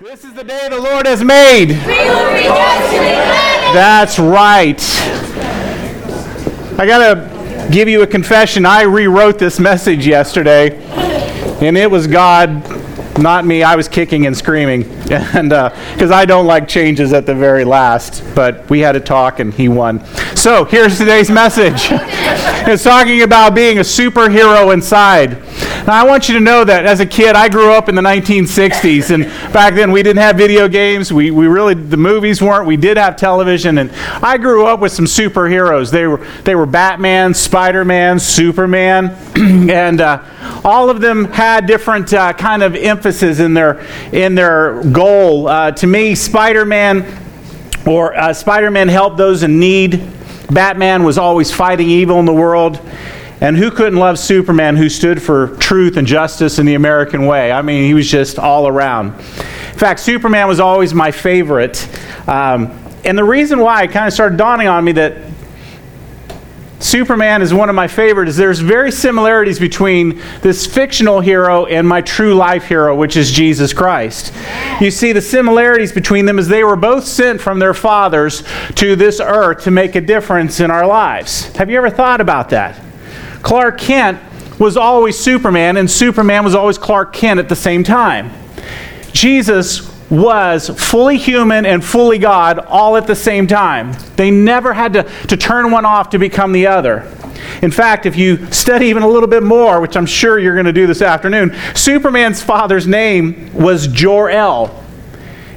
This is the day the Lord has made. That's right. I got to give you a confession. I rewrote this message yesterday, and it was God, not me. I was kicking and screaming, and because uh, I don't like changes at the very last. But we had a talk, and he won. So here's today's message. it's talking about being a superhero inside. Now, I want you to know that as a kid, I grew up in the 1960s, and back then we didn't have video games. We, we really, the movies weren't. We did have television, and I grew up with some superheroes. They were, they were Batman, Spider Man, Superman, and uh, all of them had different uh, kind of emphasis in their, in their goal. Uh, to me, Spider Man or uh, Spider Man helped those in need. Batman was always fighting evil in the world. And who couldn't love Superman, who stood for truth and justice in the American way? I mean, he was just all around. In fact, Superman was always my favorite. Um, and the reason why it kind of started dawning on me that Superman is one of my favorites. Is there's very similarities between this fictional hero and my true life hero, which is Jesus Christ. You see, the similarities between them is they were both sent from their fathers to this earth to make a difference in our lives. Have you ever thought about that? Clark Kent was always Superman, and Superman was always Clark Kent at the same time. Jesus was fully human and fully God all at the same time. They never had to, to turn one off to become the other. In fact, if you study even a little bit more, which I'm sure you're going to do this afternoon, Superman's father's name was Jor El.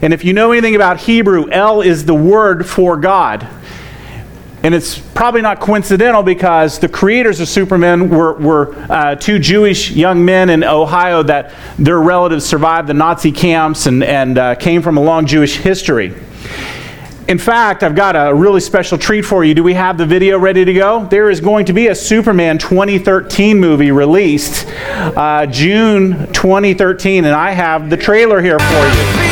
And if you know anything about Hebrew, El is the word for God. And it's probably not coincidental because the creators of Superman were, were uh, two Jewish young men in Ohio that their relatives survived the Nazi camps and, and uh, came from a long Jewish history. In fact, I've got a really special treat for you. Do we have the video ready to go? There is going to be a Superman 2013 movie released uh, June 2013, and I have the trailer here for you.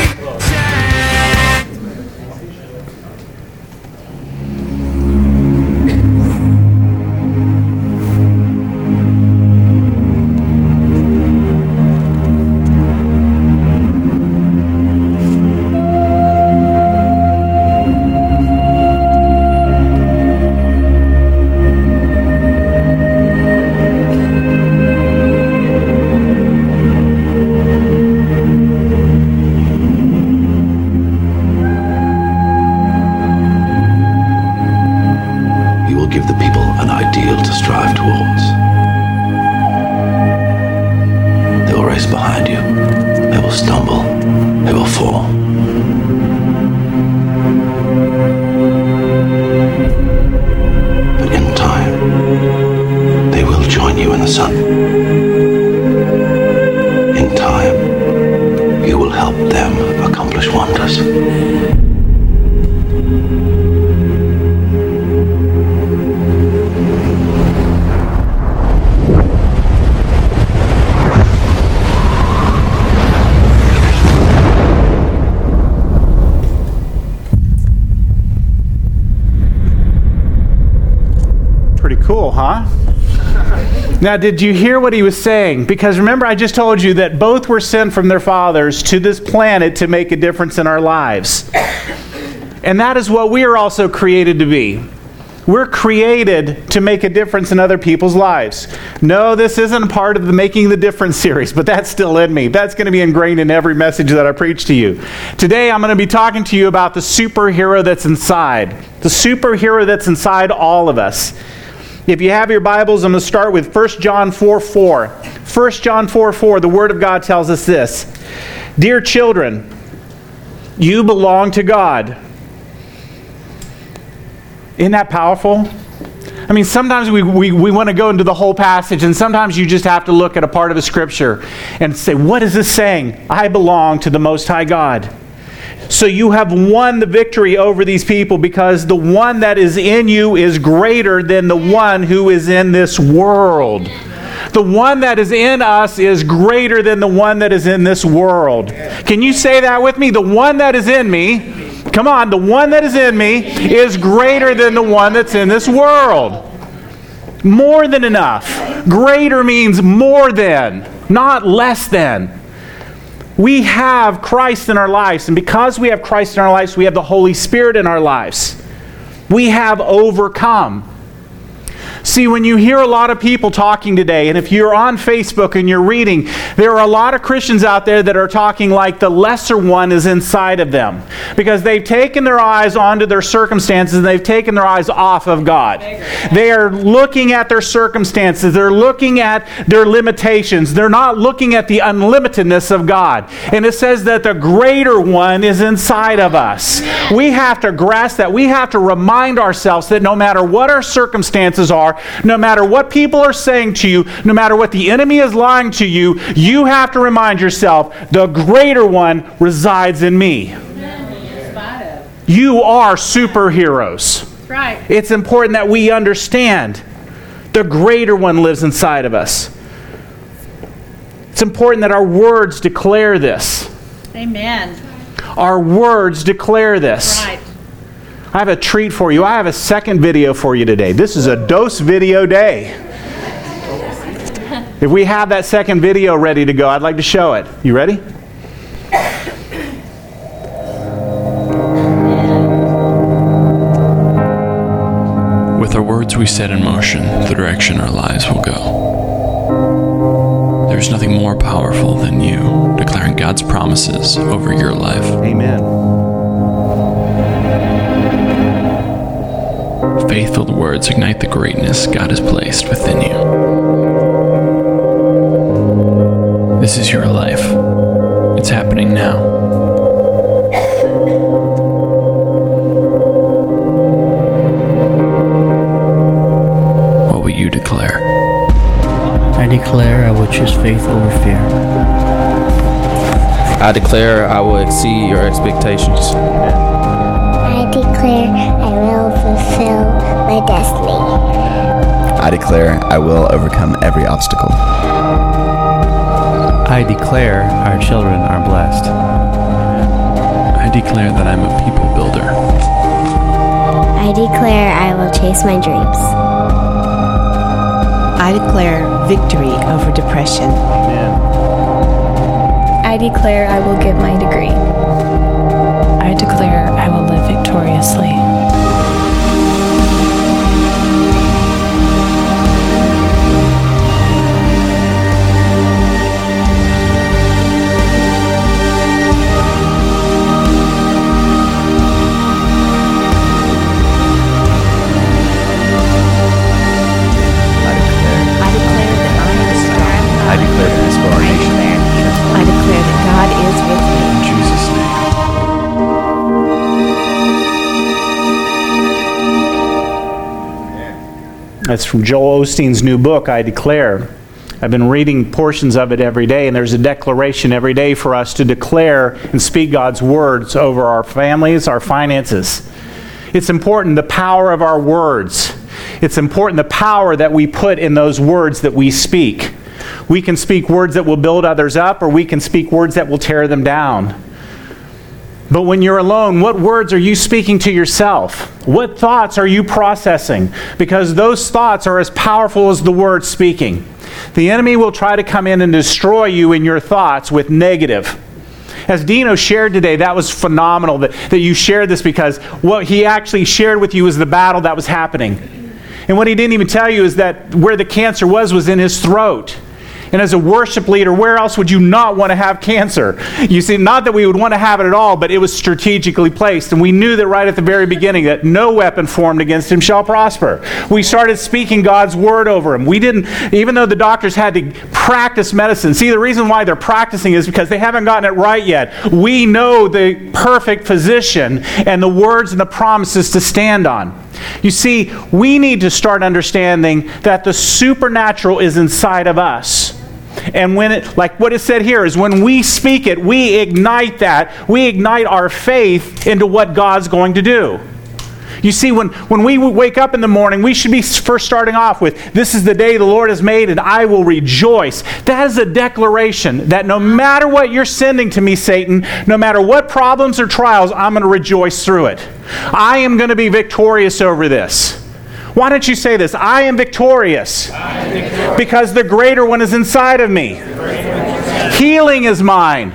help them accomplish wonders. Now, did you hear what he was saying? Because remember, I just told you that both were sent from their fathers to this planet to make a difference in our lives. And that is what we are also created to be. We're created to make a difference in other people's lives. No, this isn't part of the Making the Difference series, but that's still in me. That's going to be ingrained in every message that I preach to you. Today, I'm going to be talking to you about the superhero that's inside, the superhero that's inside all of us. If you have your Bibles, I'm going to start with 1 John 4 4. 1 John 4 4, the Word of God tells us this Dear children, you belong to God. Isn't that powerful? I mean, sometimes we, we, we want to go into the whole passage, and sometimes you just have to look at a part of a scripture and say, What is this saying? I belong to the Most High God. So you have won the victory over these people because the one that is in you is greater than the one who is in this world. The one that is in us is greater than the one that is in this world. Can you say that with me? The one that is in me, come on, the one that is in me is greater than the one that's in this world. More than enough. Greater means more than, not less than. We have Christ in our lives. And because we have Christ in our lives, we have the Holy Spirit in our lives. We have overcome. See, when you hear a lot of people talking today, and if you're on Facebook and you're reading, there are a lot of Christians out there that are talking like the lesser one is inside of them because they've taken their eyes onto their circumstances and they've taken their eyes off of God. They are looking at their circumstances, they're looking at their limitations, they're not looking at the unlimitedness of God. And it says that the greater one is inside of us. We have to grasp that. We have to remind ourselves that no matter what our circumstances are, are, no matter what people are saying to you, no matter what the enemy is lying to you, you have to remind yourself the greater one resides in me. You are superheroes. Right. It's important that we understand the greater one lives inside of us. It's important that our words declare this. Amen. Our words declare this. Right. I have a treat for you. I have a second video for you today. This is a dose video day. If we have that second video ready to go, I'd like to show it. You ready? With our words we set in motion the direction our lives will go. There's nothing more powerful than you declaring God's promises over your life. Amen. Faith filled words ignite the greatness God has placed within you. This is your life. It's happening now. What will you declare? I declare I will choose faith over fear. I declare I will exceed your expectations. I declare I will fulfill my destiny. I declare I will overcome every obstacle. I declare our children are blessed. I declare that I'm a people builder. I declare I will chase my dreams. I declare victory over depression. I declare I will get my degree. I declare I will live victoriously. That's from Joel Osteen's new book, I Declare. I've been reading portions of it every day, and there's a declaration every day for us to declare and speak God's words over our families, our finances. It's important the power of our words. It's important the power that we put in those words that we speak. We can speak words that will build others up, or we can speak words that will tear them down. But when you're alone, what words are you speaking to yourself? What thoughts are you processing? Because those thoughts are as powerful as the word speaking. The enemy will try to come in and destroy you in your thoughts with negative. As Dino shared today, that was phenomenal that, that you shared this because what he actually shared with you was the battle that was happening. And what he didn't even tell you is that where the cancer was was in his throat. And as a worship leader, where else would you not want to have cancer? You see, not that we would want to have it at all, but it was strategically placed. And we knew that right at the very beginning that no weapon formed against him shall prosper. We started speaking God's word over him. We didn't, even though the doctors had to practice medicine. See, the reason why they're practicing is because they haven't gotten it right yet. We know the perfect physician and the words and the promises to stand on. You see, we need to start understanding that the supernatural is inside of us. And when it, like what is said here, is when we speak it, we ignite that. We ignite our faith into what God's going to do. You see, when, when we wake up in the morning, we should be first starting off with, This is the day the Lord has made, and I will rejoice. That is a declaration that no matter what you're sending to me, Satan, no matter what problems or trials, I'm going to rejoice through it. I am going to be victorious over this. Why don't you say this? I am victorious, because the greater one is inside of me. Healing is mine.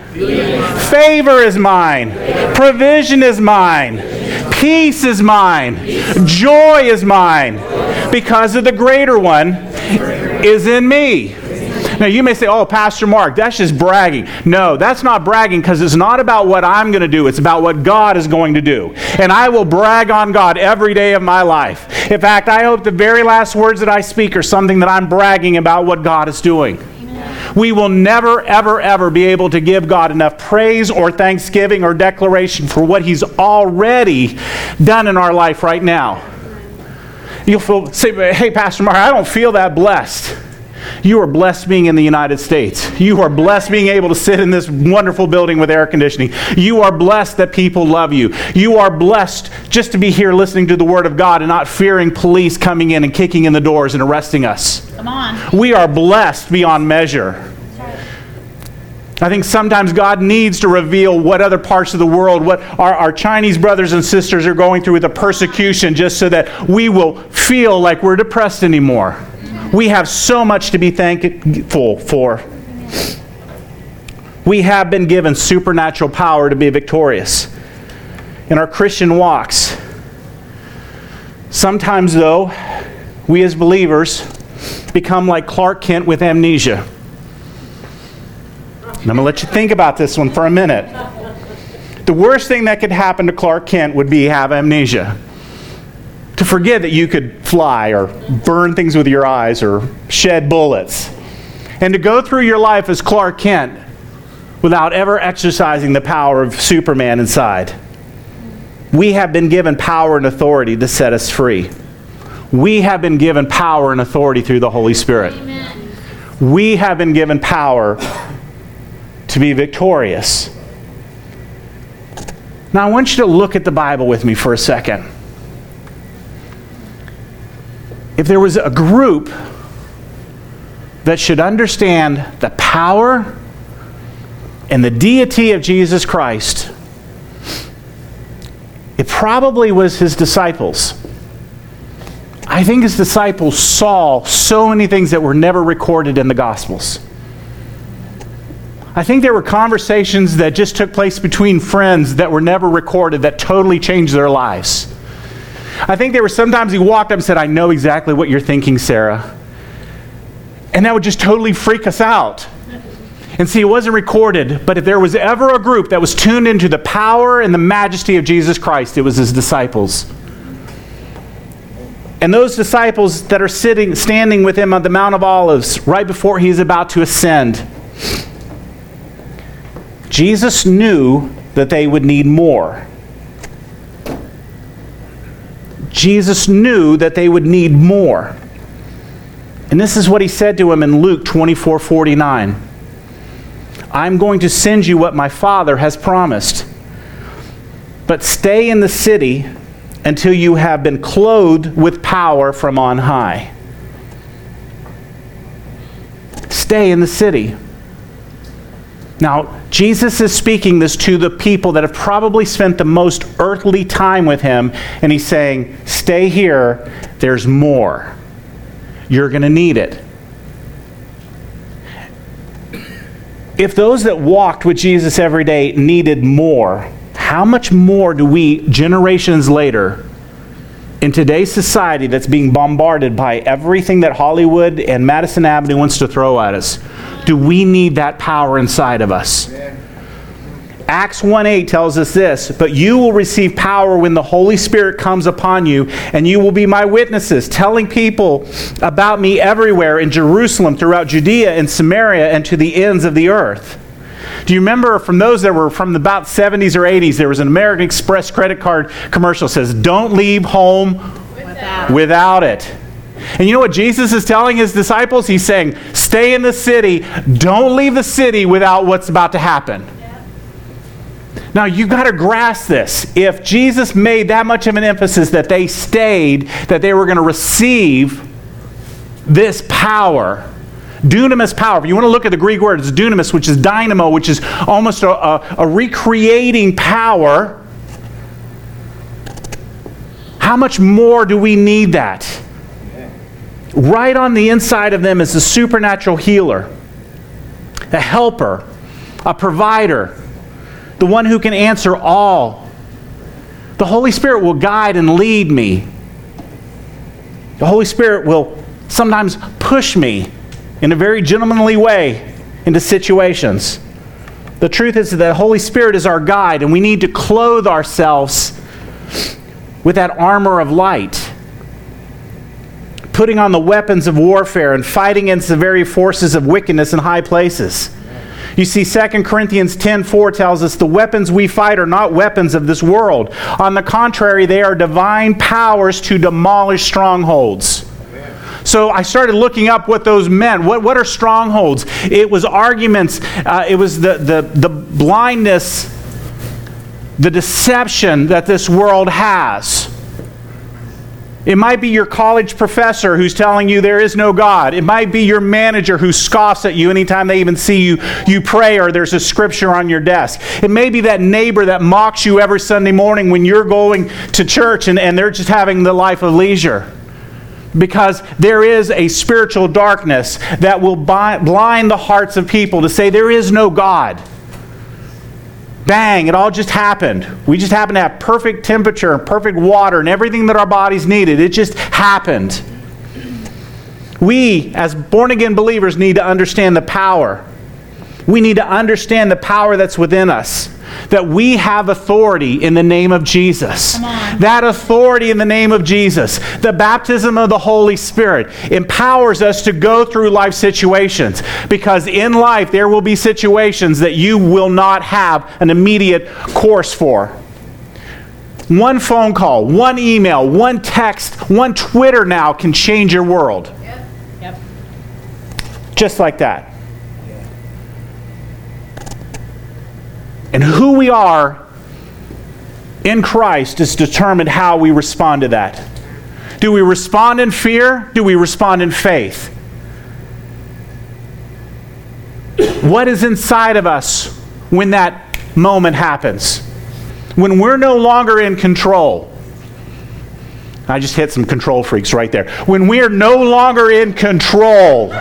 Favor is mine. Provision is mine. Peace is mine. Joy is mine. Because of the greater one is in me. Now, you may say, oh, Pastor Mark, that's just bragging. No, that's not bragging because it's not about what I'm going to do. It's about what God is going to do. And I will brag on God every day of my life. In fact, I hope the very last words that I speak are something that I'm bragging about what God is doing. We will never, ever, ever be able to give God enough praise or thanksgiving or declaration for what He's already done in our life right now. You'll feel, say, hey, Pastor Mark, I don't feel that blessed. You are blessed being in the United States. You are blessed being able to sit in this wonderful building with air conditioning. You are blessed that people love you. You are blessed just to be here listening to the Word of God and not fearing police coming in and kicking in the doors and arresting us. Come on. We are blessed beyond measure. I think sometimes God needs to reveal what other parts of the world, what our, our Chinese brothers and sisters are going through with the persecution, just so that we will feel like we're depressed anymore. We have so much to be thankful for. We have been given supernatural power to be victorious in our Christian walks. Sometimes, though, we as believers become like Clark Kent with amnesia. And I'm going to let you think about this one for a minute. The worst thing that could happen to Clark Kent would be have amnesia to forget that you could fly or burn things with your eyes or shed bullets. And to go through your life as Clark Kent without ever exercising the power of Superman inside. We have been given power and authority to set us free. We have been given power and authority through the Holy Spirit. Amen. We have been given power to be victorious. Now, I want you to look at the Bible with me for a second. If there was a group that should understand the power and the deity of Jesus Christ, it probably was his disciples. I think his disciples saw so many things that were never recorded in the Gospels. I think there were conversations that just took place between friends that were never recorded that totally changed their lives. I think there were sometimes he walked up and said, I know exactly what you're thinking, Sarah. And that would just totally freak us out. And see, it wasn't recorded, but if there was ever a group that was tuned into the power and the majesty of Jesus Christ, it was his disciples. And those disciples that are sitting, standing with him on the Mount of Olives right before he's about to ascend, Jesus knew that they would need more. Jesus knew that they would need more. And this is what he said to him in Luke 24 49. I'm going to send you what my Father has promised. But stay in the city until you have been clothed with power from on high. Stay in the city. Now, Jesus is speaking this to the people that have probably spent the most earthly time with him, and he's saying, Stay here, there's more. You're going to need it. If those that walked with Jesus every day needed more, how much more do we, generations later, in today's society that's being bombarded by everything that Hollywood and Madison Avenue wants to throw at us? do we need that power inside of us? Acts 1:8 tells us this, but you will receive power when the Holy Spirit comes upon you, and you will be my witnesses, telling people about me everywhere in Jerusalem, throughout Judea and Samaria, and to the ends of the earth. Do you remember from those that were from about 70s or 80s, there was an American Express credit card commercial that says, Don't leave home without, without it. And you know what Jesus is telling his disciples? He's saying, Stay in the city. Don't leave the city without what's about to happen. Now, you've got to grasp this. If Jesus made that much of an emphasis that they stayed, that they were going to receive this power, dunamis power. If you want to look at the Greek word, it's dunamis, which is dynamo, which is almost a, a, a recreating power. How much more do we need that? right on the inside of them is a supernatural healer, a helper, a provider, the one who can answer all. The Holy Spirit will guide and lead me. The Holy Spirit will sometimes push me in a very gentlemanly way into situations. The truth is that the Holy Spirit is our guide, and we need to clothe ourselves with that armor of light, putting on the weapons of warfare and fighting against the very forces of wickedness in high places. You see, 2 Corinthians 10:4 tells us the weapons we fight are not weapons of this world. On the contrary, they are divine powers to demolish strongholds. So I started looking up what those meant. What, what are strongholds? It was arguments, uh, it was the, the, the blindness, the deception that this world has. It might be your college professor who's telling you there is no God. It might be your manager who scoffs at you anytime they even see you, you pray or there's a scripture on your desk. It may be that neighbor that mocks you every Sunday morning when you're going to church and, and they're just having the life of leisure because there is a spiritual darkness that will blind the hearts of people to say there is no God. Bang, it all just happened. We just happened to have perfect temperature and perfect water and everything that our bodies needed. It just happened. We, as born again believers, need to understand the power. We need to understand the power that's within us that we have authority in the name of Jesus. That authority in the name of Jesus, the baptism of the Holy Spirit, empowers us to go through life situations because in life there will be situations that you will not have an immediate course for. One phone call, one email, one text, one Twitter now can change your world. Yep. Yep. Just like that. And who we are in Christ is determined how we respond to that. Do we respond in fear? Do we respond in faith? What is inside of us when that moment happens? When we're no longer in control. I just hit some control freaks right there. When we're no longer in control.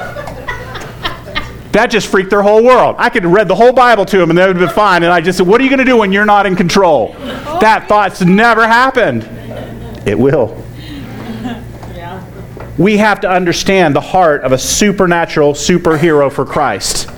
That just freaked their whole world. I could have read the whole Bible to them and they would have been fine. And I just said, What are you going to do when you're not in control? That thought's never happened. It will. We have to understand the heart of a supernatural superhero for Christ.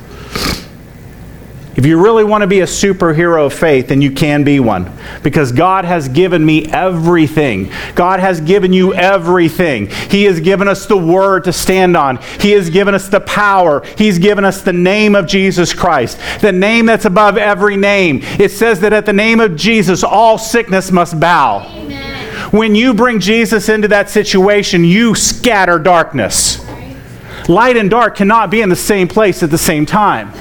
If you really want to be a superhero of faith, then you can be one. Because God has given me everything. God has given you everything. He has given us the word to stand on, He has given us the power. He's given us the name of Jesus Christ, the name that's above every name. It says that at the name of Jesus, all sickness must bow. Amen. When you bring Jesus into that situation, you scatter darkness. Light and dark cannot be in the same place at the same time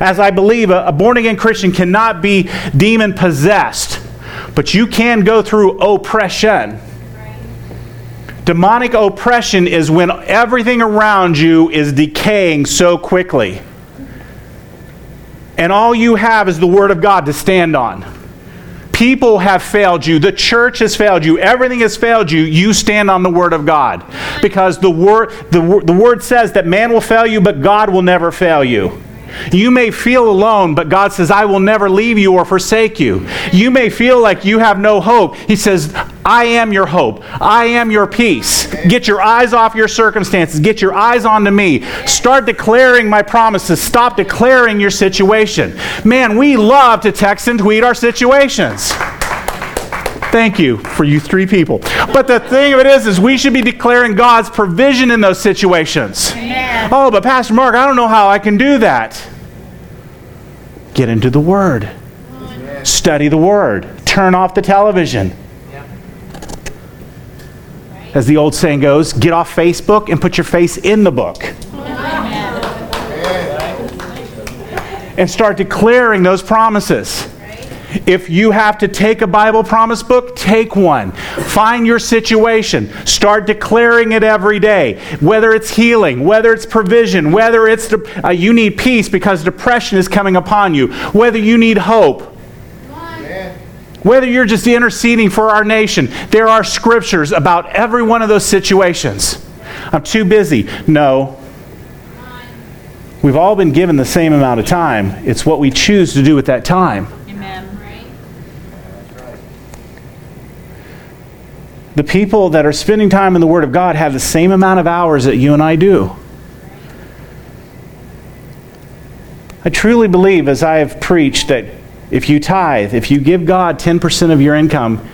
as I believe a, a born again Christian cannot be demon possessed, but you can go through oppression. Demonic oppression is when everything around you is decaying so quickly. And all you have is the Word of God to stand on. People have failed you. The church has failed you. Everything has failed you. You stand on the Word of God. Because the Word, the, the word says that man will fail you, but God will never fail you. You may feel alone, but God says, I will never leave you or forsake you. You may feel like you have no hope. He says, I am your hope. I am your peace. Get your eyes off your circumstances. Get your eyes onto me. Start declaring my promises. Stop declaring your situation. Man, we love to text and tweet our situations. Thank you for you three people. But the thing of it is, is we should be declaring God's provision in those situations. Amen. Oh, but Pastor Mark, I don't know how I can do that. Get into the Word. Amen. Study the Word. Turn off the television. As the old saying goes, get off Facebook and put your face in the book. And start declaring those promises. If you have to take a Bible promise book, take one. Find your situation. Start declaring it every day. Whether it's healing, whether it's provision, whether it's uh, you need peace because depression is coming upon you, whether you need hope. Whether you're just interceding for our nation, there are scriptures about every one of those situations. I'm too busy. No. We've all been given the same amount of time. It's what we choose to do with that time. The people that are spending time in the Word of God have the same amount of hours that you and I do. I truly believe, as I have preached, that if you tithe, if you give God 10% of your income,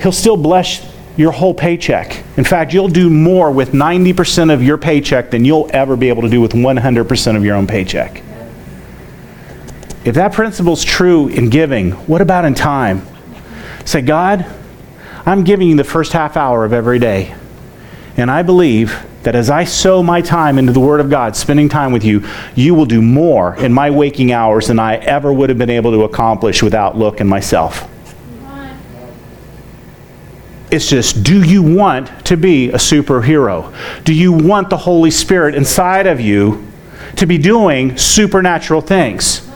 He'll still bless your whole paycheck. In fact, you'll do more with 90% of your paycheck than you'll ever be able to do with 100% of your own paycheck. If that principle is true in giving, what about in time? Say, God, I'm giving you the first half hour of every day. And I believe that as I sow my time into the Word of God, spending time with you, you will do more in my waking hours than I ever would have been able to accomplish without Look and myself. It's just, do you want to be a superhero? Do you want the Holy Spirit inside of you to be doing supernatural things?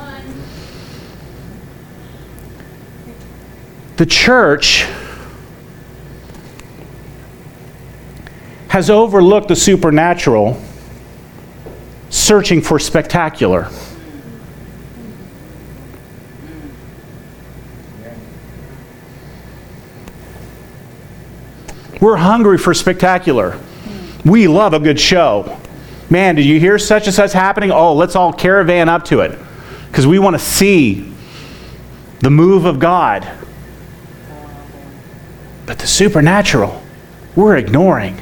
The church has overlooked the supernatural, searching for spectacular. We're hungry for spectacular. We love a good show. Man, did you hear such and such happening? Oh, let's all caravan up to it because we want to see the move of God. But the supernatural, we're ignoring.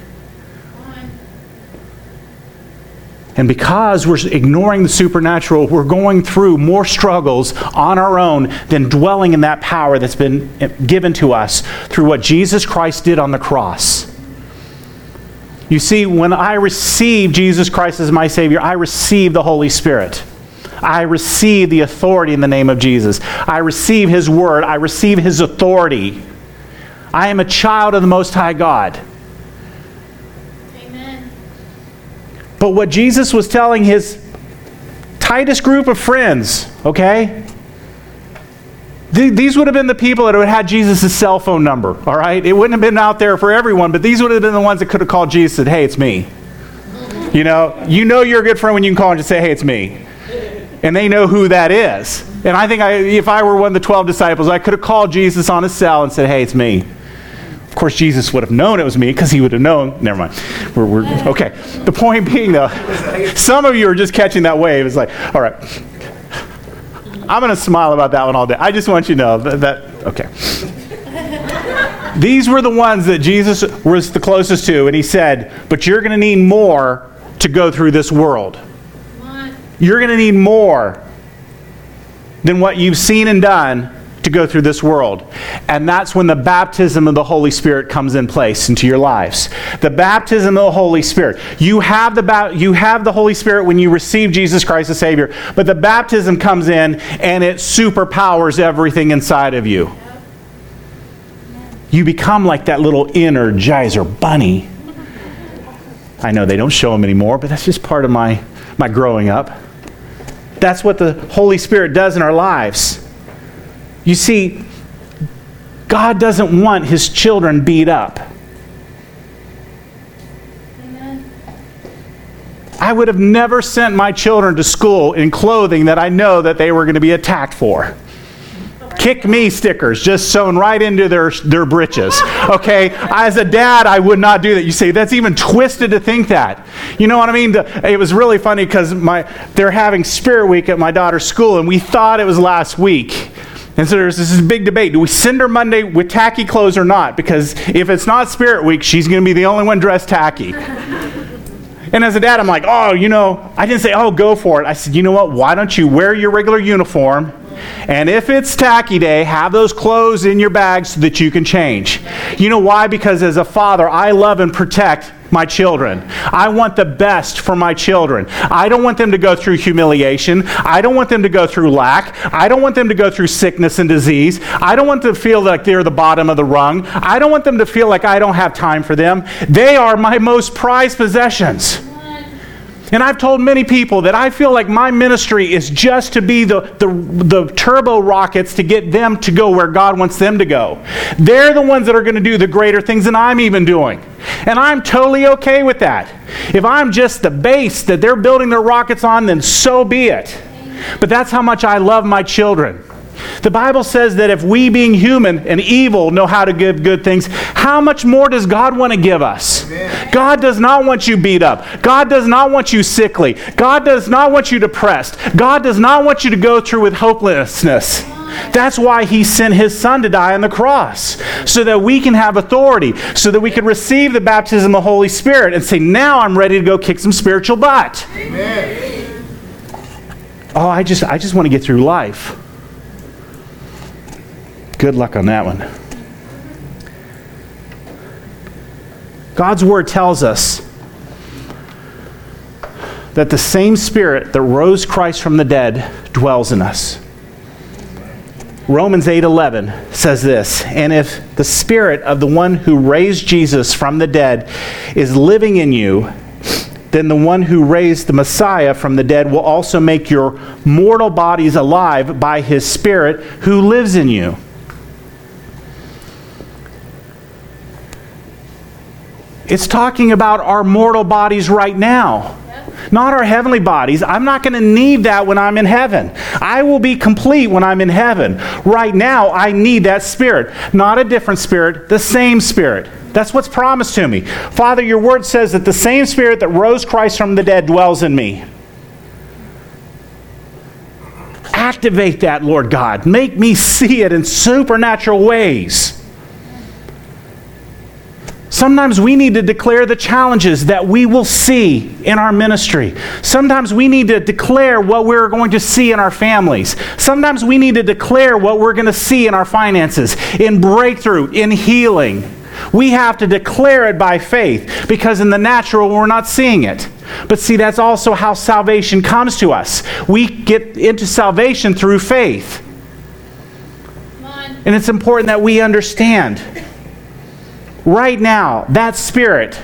And because we're ignoring the supernatural, we're going through more struggles on our own than dwelling in that power that's been given to us through what Jesus Christ did on the cross. You see, when I receive Jesus Christ as my Savior, I receive the Holy Spirit. I receive the authority in the name of Jesus. I receive His Word. I receive His authority. I am a child of the Most High God. But what Jesus was telling his tightest group of friends, okay? These would have been the people that would have had Jesus' cell phone number, all right? It wouldn't have been out there for everyone, but these would have been the ones that could have called Jesus and said, hey, it's me. You know, you know you're a good friend when you can call and just say, hey, it's me. And they know who that is. And I think I, if I were one of the 12 disciples, I could have called Jesus on his cell and said, hey, it's me. Of course, Jesus would have known it was me because he would have known. Never mind. We're, we're, okay. The point being, though, some of you are just catching that wave. It's like, all right. I'm going to smile about that one all day. I just want you to know that, that okay. These were the ones that Jesus was the closest to, and he said, But you're going to need more to go through this world. You're going to need more than what you've seen and done to go through this world. And that's when the baptism of the Holy Spirit comes in place into your lives. The baptism of the Holy Spirit. You have the ba- you have the Holy Spirit when you receive Jesus Christ as Savior, but the baptism comes in and it superpowers everything inside of you. You become like that little energizer bunny. I know they don't show them anymore, but that's just part of my my growing up. That's what the Holy Spirit does in our lives. You see, God doesn't want his children beat up. Amen. I would have never sent my children to school in clothing that I know that they were going to be attacked for. Kick me stickers just sewn right into their, their breeches. Okay? As a dad, I would not do that. You say, that's even twisted to think that. You know what I mean? It was really funny because my they're having Spirit Week at my daughter's school, and we thought it was last week. And so there's this big debate. Do we send her Monday with tacky clothes or not? Because if it's not Spirit Week, she's going to be the only one dressed tacky. and as a dad, I'm like, oh, you know, I didn't say, oh, go for it. I said, you know what? Why don't you wear your regular uniform? And if it's tacky day, have those clothes in your bag so that you can change. You know why? Because as a father, I love and protect my children. I want the best for my children. I don't want them to go through humiliation. I don't want them to go through lack. I don't want them to go through sickness and disease. I don't want them to feel like they're the bottom of the rung. I don't want them to feel like I don't have time for them. They are my most prized possessions. And I've told many people that I feel like my ministry is just to be the, the, the, turbo rockets to get them to go where God wants them to go. They're the ones that are going to do the greater things than I'm even doing. And I'm totally okay with that. If I'm just the base that they're building their rockets on, then so be it. But that's how much I love my children. The Bible says that if we, being human and evil, know how to give good things, how much more does God want to give us? Amen. God does not want you beat up. God does not want you sickly. God does not want you depressed. God does not want you to go through with hopelessness. That's why he sent his son to die on the cross, so that we can have authority, so that we can receive the baptism of the Holy Spirit and say, Now I'm ready to go kick some spiritual butt. Amen. Oh, I just, I just want to get through life. Good luck on that one. God's word tells us that the same spirit that rose Christ from the dead dwells in us. Romans 8:11 says this, and if the spirit of the one who raised Jesus from the dead is living in you, then the one who raised the Messiah from the dead will also make your mortal bodies alive by his spirit who lives in you. It's talking about our mortal bodies right now, not our heavenly bodies. I'm not going to need that when I'm in heaven. I will be complete when I'm in heaven. Right now, I need that spirit, not a different spirit, the same spirit. That's what's promised to me. Father, your word says that the same spirit that rose Christ from the dead dwells in me. Activate that, Lord God. Make me see it in supernatural ways. Sometimes we need to declare the challenges that we will see in our ministry. Sometimes we need to declare what we're going to see in our families. Sometimes we need to declare what we're going to see in our finances, in breakthrough, in healing. We have to declare it by faith because in the natural we're not seeing it. But see, that's also how salvation comes to us. We get into salvation through faith. And it's important that we understand right now, that spirit,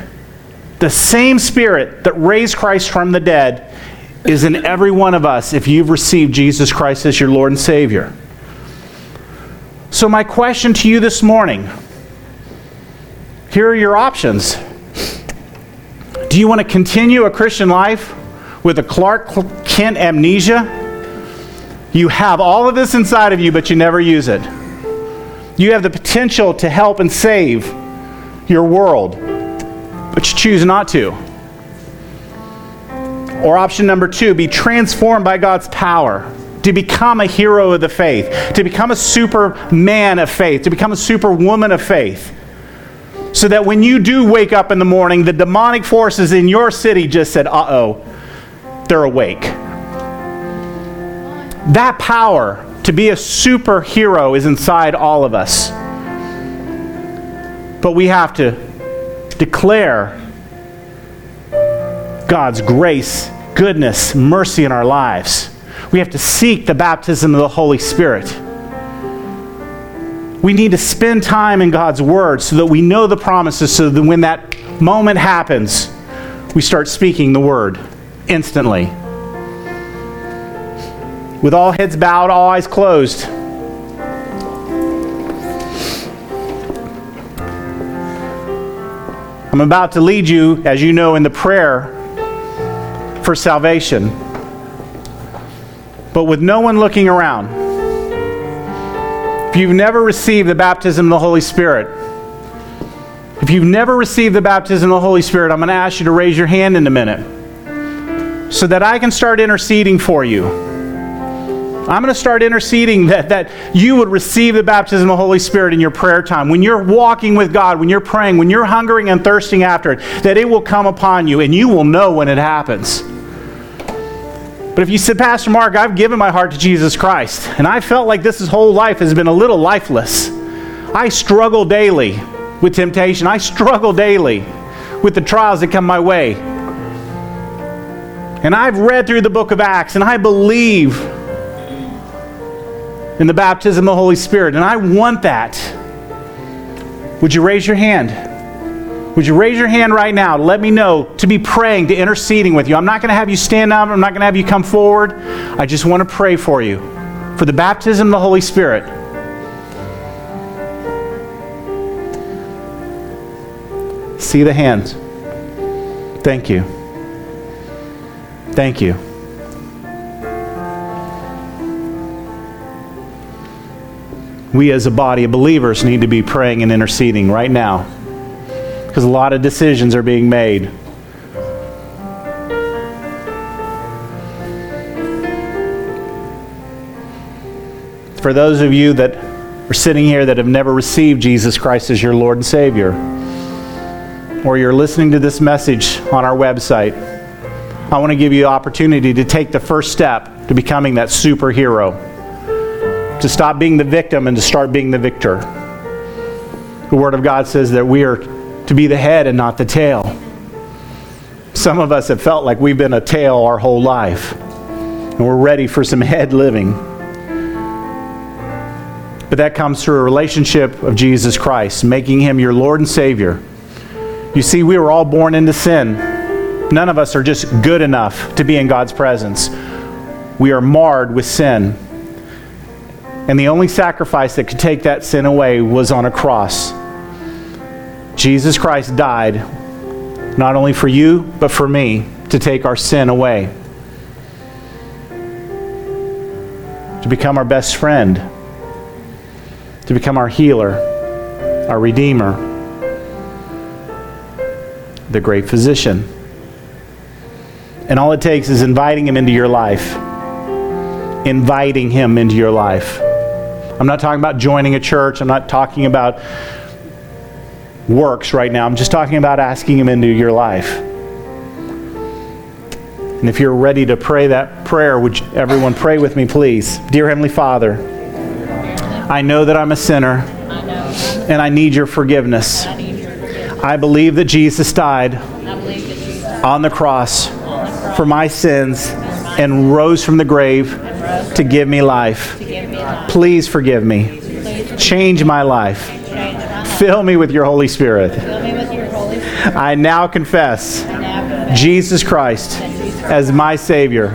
the same spirit that raised Christ from the dead, is in every one of us if you've received Jesus Christ as your Lord and Savior. So, my question to you this morning here are your options. Do you want to continue a Christian life with a Clark Kent amnesia? You have all of this inside of you, but you never use it. You have the potential to help and save your world, but you choose not to. Or option number two, be transformed by God's power to become a hero of the faith, to become a superman of faith, to become a superwoman of faith. So that when you do wake up in the morning, the demonic forces in your city just said, uh oh, they're awake. That power to be a superhero is inside all of us. But we have to declare God's grace, goodness, mercy in our lives. We have to seek the baptism of the Holy Spirit. We need to spend time in God's Word so that we know the promises, so that when that moment happens, we start speaking the Word instantly. With all heads bowed, all eyes closed. I'm about to lead you, as you know, in the prayer for salvation. But with no one looking around, if you've never received the baptism of the Holy Spirit, if you've never received the baptism of the Holy Spirit, I'm going to ask you to raise your hand in a minute so that I can start interceding for you. I'm going to start interceding that, that you would receive the baptism of the Holy Spirit in your prayer time. When you're walking with God, when you're praying, when you're hungering and thirsting after it, that it will come upon you and you will know when it happens. But if you said, Pastor Mark, I've given my heart to Jesus Christ, and I felt like this whole life has been a little lifeless. I struggle daily with temptation. I struggle daily with the trials that come my way. And I've read through the book of Acts, and I believe in the baptism of the Holy Spirit. And I want that. Would you raise your hand? Would you raise your hand right now let me know to be praying, to interceding with you? I'm not going to have you stand up. I'm not going to have you come forward. I just want to pray for you for the baptism of the Holy Spirit. See the hands. Thank you. Thank you. We, as a body of believers, need to be praying and interceding right now because a lot of decisions are being made. For those of you that are sitting here that have never received Jesus Christ as your Lord and Savior, or you're listening to this message on our website, I want to give you opportunity to take the first step to becoming that superhero. To stop being the victim and to start being the victor. The Word of God says that we are to be the head and not the tail. Some of us have felt like we've been a tail our whole life, and we're ready for some head living. But that comes through a relationship of Jesus Christ, making him your Lord and Savior. You see, we were all born into sin. None of us are just good enough to be in God's presence. We are marred with sin. And the only sacrifice that could take that sin away was on a cross. Jesus Christ died not only for you, but for me to take our sin away, to become our best friend, to become our healer, our redeemer, the great physician. And all it takes is inviting him into your life. Inviting him into your life. I'm not talking about joining a church. I'm not talking about works right now. I'm just talking about asking Him into your life. And if you're ready to pray that prayer, would everyone pray with me, please? Dear Heavenly Father, I know that I'm a sinner and I need your forgiveness. I believe that Jesus died on the cross for my sins and rose from the grave to give me life. Please forgive me. Change my life. Fill me with your Holy Spirit. I now confess Jesus Christ as my Savior,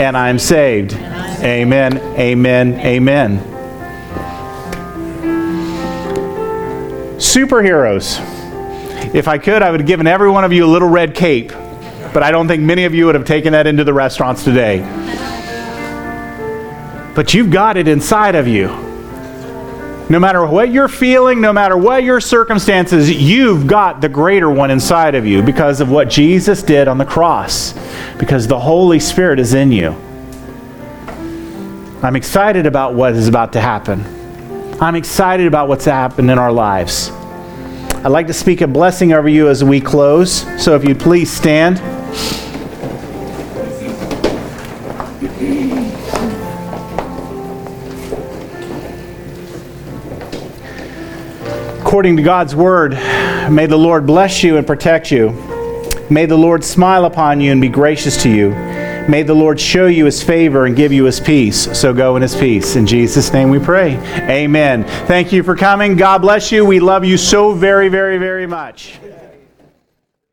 and I am saved. Amen, amen, amen. Superheroes. If I could, I would have given every one of you a little red cape, but I don't think many of you would have taken that into the restaurants today. But you've got it inside of you. No matter what you're feeling, no matter what your circumstances, you've got the greater one inside of you because of what Jesus did on the cross, because the Holy Spirit is in you. I'm excited about what is about to happen. I'm excited about what's happened in our lives. I'd like to speak a blessing over you as we close. So if you'd please stand. According to God's word, may the Lord bless you and protect you. May the Lord smile upon you and be gracious to you. May the Lord show you his favor and give you his peace. So go in his peace. In Jesus' name we pray. Amen. Thank you for coming. God bless you. We love you so very, very, very much.